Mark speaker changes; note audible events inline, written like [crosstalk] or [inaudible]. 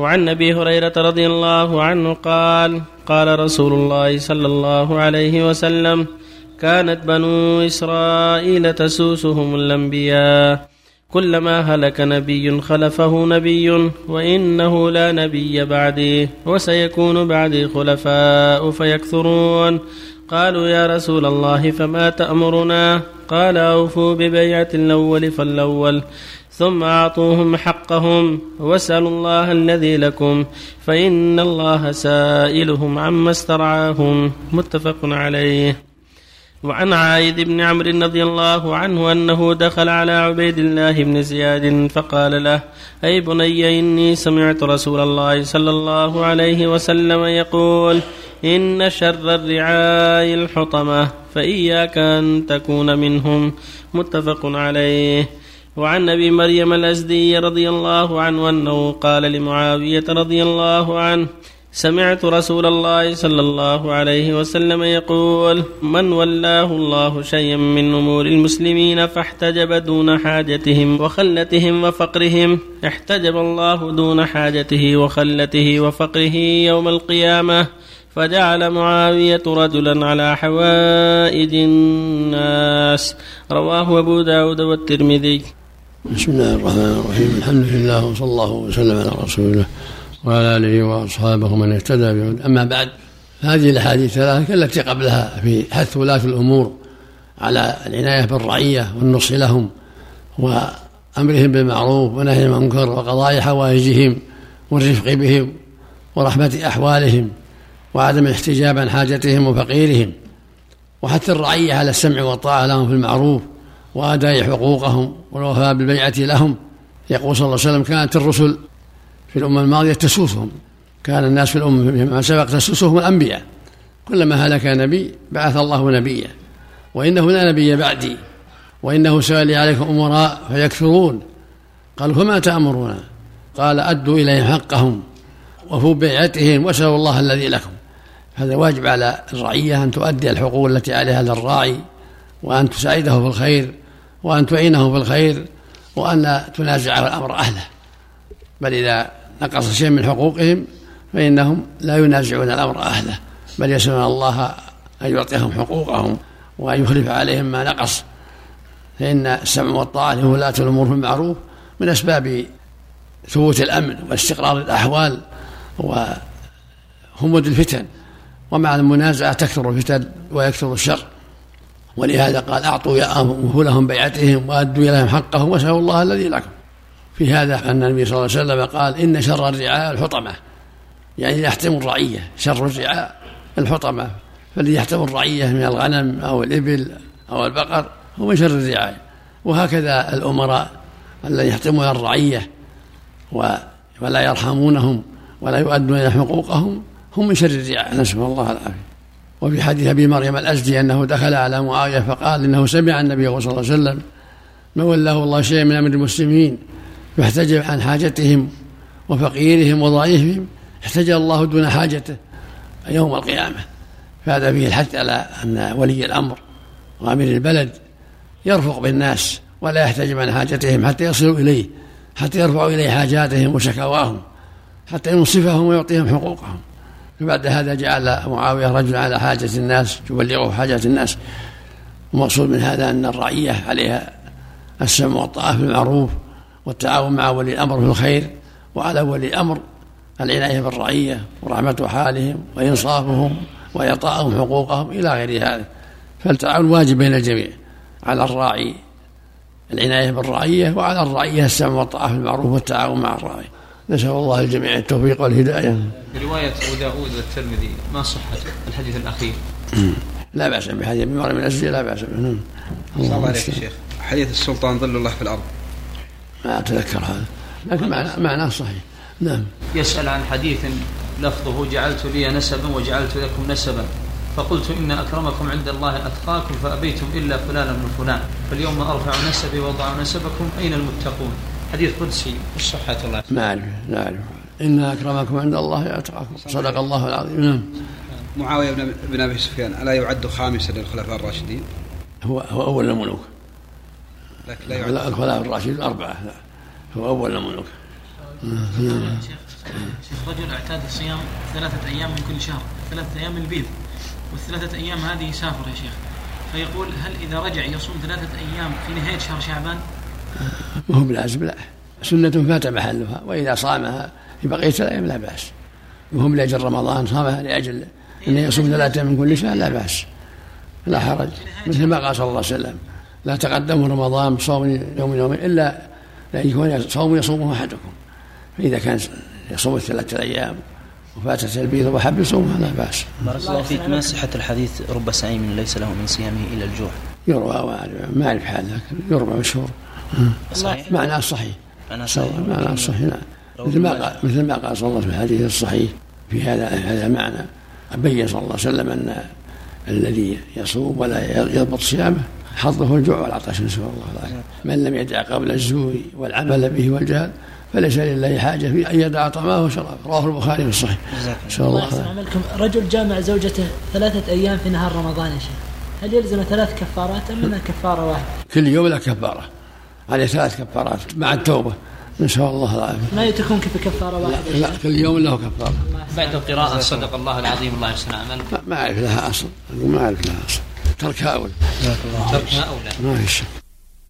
Speaker 1: وعن أبي هريرة رضي الله عنه قال قال رسول الله صلى الله عليه وسلم كانت بنو إسرائيل تسوسهم الأنبياء. كلما هلك نبي خلفه نبي وإنه لا نبي بعدي وسيكون بعدي خلفاء فيكثرون. قالوا يا رسول الله فما تأمرنا؟ قال أوفوا ببيعة الأول فالأول ثم أعطوهم حقهم واسألوا الله الذي لكم فإن الله سائلهم عما استرعاهم متفق عليه. وعن عايد بن عمرو رضي الله عنه أنه دخل على عبيد الله بن زياد فقال له أي بني إني سمعت رسول الله صلى الله عليه وسلم يقول إن شر الرعاء الحطمة فإياك أن تكون منهم. متفق عليه. وعن أبي مريم الأزدي رضي الله عنه أنه قال لمعاوية رضي الله عنه سمعت رسول الله صلى الله عليه وسلم يقول من ولاه الله شيئا من أمور المسلمين فاحتجب دون حاجتهم وخلتهم وفقرهم احتجب الله دون حاجته وخلته وفقره يوم القيامة فجعل معاوية رجلا على حوائج الناس. رواه أبو داود والترمذي.
Speaker 2: بسم الله الرحمن الرحيم. الحمد لله وصلى الله وسلم على رسوله وعلى آله وأصحابه من اهتدى بهدى أما بعد هذه الأحاديث الثلاثة كالتي قبلها في حث ولاة الأمور على العناية بالرعية والنصح لهم وأمرهم بالمعروف ونهي المنكر وقضاء حوائجهم والرفق بهم ورحمة أحوالهم وعدم الاحتجاب عن حاجتهم وفقيرهم وحث الرعيه على السمع والطاعة لهم في المعروف وأداء حقوقهم والوفاء بالبيعة لهم. يقول صلى الله عليه وسلم كانت الرسل في الأمة الماضية تسوسهم كان الناس في الأمة فيما سبق تسوسهم الأنبياء. كلما هلك نبي بعث الله نبيا وإنه لا نبي بعدي وإنه سألي عليكم أمراء فيكثرون قالوا فما تأمرون؟ قال أدوا إليهم حقهم وفوا بيعتهم وأسألوا الله الذي لكم. هذا واجب على الرعية أن تؤدي الحقوق التي عليها للراعي وأن تساعده في الخير وأن تعينه في الخير وأن لا تنازع الأمر أهله. بل إذا نقص شيء من حقوقهم فإنهم لا ينازعون الأمر أهله بل يسألون الله أن يعطيهم حقوقهم وأن يخلف عليهم ما نقص. فإن السمع والطاعة لولاة الأمور في المعروف من أسباب ثبوت الأمن واستقرار الأحوال وهمود الفتن. ومع المنازعة تكثر الفتن ويكثر الشر. ولهذا قال أعطوا لهم بيعتهم وأدوا إليهم حقهم واسألوا الله الذي لكم. في هذا أن النبي صلى الله عليه وسلم قال إن شر الرعاء الحطمة. يعني يحتم الرعية شر الرعاء الحطمة. فالذي يحتم الرعية من الغنم أو الإبل أو البقر هو من شر الرعاية وهكذا الأمراء الذين يحتمون الرعية ولا يرحمونهم ولا يؤدون حقوقهم هم من شر الرعاية نسأل الله العافية. وفي حديث أبي مريم الأزدي أنه دخل على معاوية فقال إنه سمع النبي صلى الله عليه وسلم ما ولاه الله شيئا من أمر المسلمين يحتجب عن حاجتهم وفقيرهم وضعيفهم احتجب الله دون حاجته يوم القيامة. فهذا فيه الحث على أن ولي الأمر وأمير البلد يرفق بالناس ولا يحتجب عن حاجتهم حتى يصلوا إليه حتى يرفعوا إليه حاجاتهم وشكواهم حتى ينصفهم ويعطيهم حقوقهم. فبعد هذا جعل معاوية رجل على حاجة الناس يبلغه حاجات الناس. المقصود من هذا أن الرعية عليها السمع والطاعة في المعروف والتعاون مع ولي الأمر في الخير وعلى ولي الأمر العناية بالرعية ورحمة حالهم وإنصافهم واعطائهم حقوقهم إلى غير هذا. فالتعاون واجب بين الجميع على الراعي العناية بالرعية وعلى الرعية السمع والطاعة في المعروف والتعاون مع الراعي. نسأل الله الجميع التوفيق والهداية.
Speaker 3: رواية أبو داود والترمذي ما صحت الحديث الأخير؟ [clears throat]
Speaker 2: لا بأس بحديث ابي مريم الازدي لا بأس به. نعم.
Speaker 4: الله عليك يا شيخ. حديث السلطان ظل الله في الأرض.
Speaker 2: ما أتذكر هذا لكن معناه صحيح نعم
Speaker 3: يسأل عن حديث لفظه جعلت لي نسبا وجعلت لكم نسبا فقلت إن أكرمكم عند الله أتقاكم فأبيتم إلا فلان بن فلان فاليوم أرفع نسبي وأضع نسبكم أين المتقون حديث قدسي وش صحة الله.
Speaker 2: ما أعرف لا. أعرف إن أكرمكم عند الله أتقاكم. صدق الله العظيم. نعم.
Speaker 4: معاوية بن أبي سفيان ألا يعد خامسا للخلفاء الراشدين؟
Speaker 2: هو هو أول الملوك. لكن لا الخلفاء الراشدين أربعة. لا هو أول الملوك.
Speaker 5: رجل اعتاد الصيام ثلاثة أيام من كل شهر ثلاثة أيام البيض والثلاثة أيام هذه يسافر يا شيخ. فيقول هل إذا رجع يصوم ثلاثة أيام في نهاية شهر شعبان؟
Speaker 2: ما هو بلازم لا سنة فات محلها وإذا صامها في بقية الأيام لا بأس. وهم لأجل رمضان صامها لأجل أنه يصوم ثلاثة من كل شهر لا بأس. لا حرج. مثل ما قال صلى الله عليه وسلم لا تقدموا رمضان بصوم يوم يومين إلا لأن يكون صوم يصومه أحدكم. فإذا كان يصوم الثلاثة أيام وفاتت البيض وحب يصومها لا بأس.
Speaker 6: بارك الله فيك. ما صحة الحديث؟ رب سعيم ليس له من صيامه إلا الجوع.
Speaker 2: يروى ما أعرف حال لكن يروى مشهور
Speaker 6: صحيح.
Speaker 2: معناه صحيح.
Speaker 6: أنا صحيح
Speaker 2: معناه صحيح. نعم مثل ما قال مثل ما قال صلى الله عليه وسلم في الحديث الصحيح في هذا هذا المعنى بين صلى الله عليه وسلم أن الذي يصوم ولا يضبط صيامه حظه الجوع والعطش نسأل الله العافية. من لم يدع قبل الزور والعمل به والجهل فليس لله حاجة في أن يدع طعامه وشرابه. رواه البخاري في الصحيح. نسأل
Speaker 7: الله
Speaker 2: الله.
Speaker 7: عملكم رجل جامع زوجته ثلاثة أيام في نهار رمضان يا شيخ. هل يلزم ثلاث كفارات أم أنها كفارة واحدة؟
Speaker 2: كل يوم له كفارة. عليه ثلاث كفارات مع التوبة نسأل الله العافية
Speaker 7: ما تكون كفارة واحدة؟
Speaker 2: لا, لا كل يوم له كفارة.
Speaker 3: بعد القراءة صدق الله العظيم الله يحسن عملكم
Speaker 2: ما- ما أعرف لها أصل ما أعرف لها أصل. تركها أولى
Speaker 3: تركها أولى
Speaker 2: ما في شك.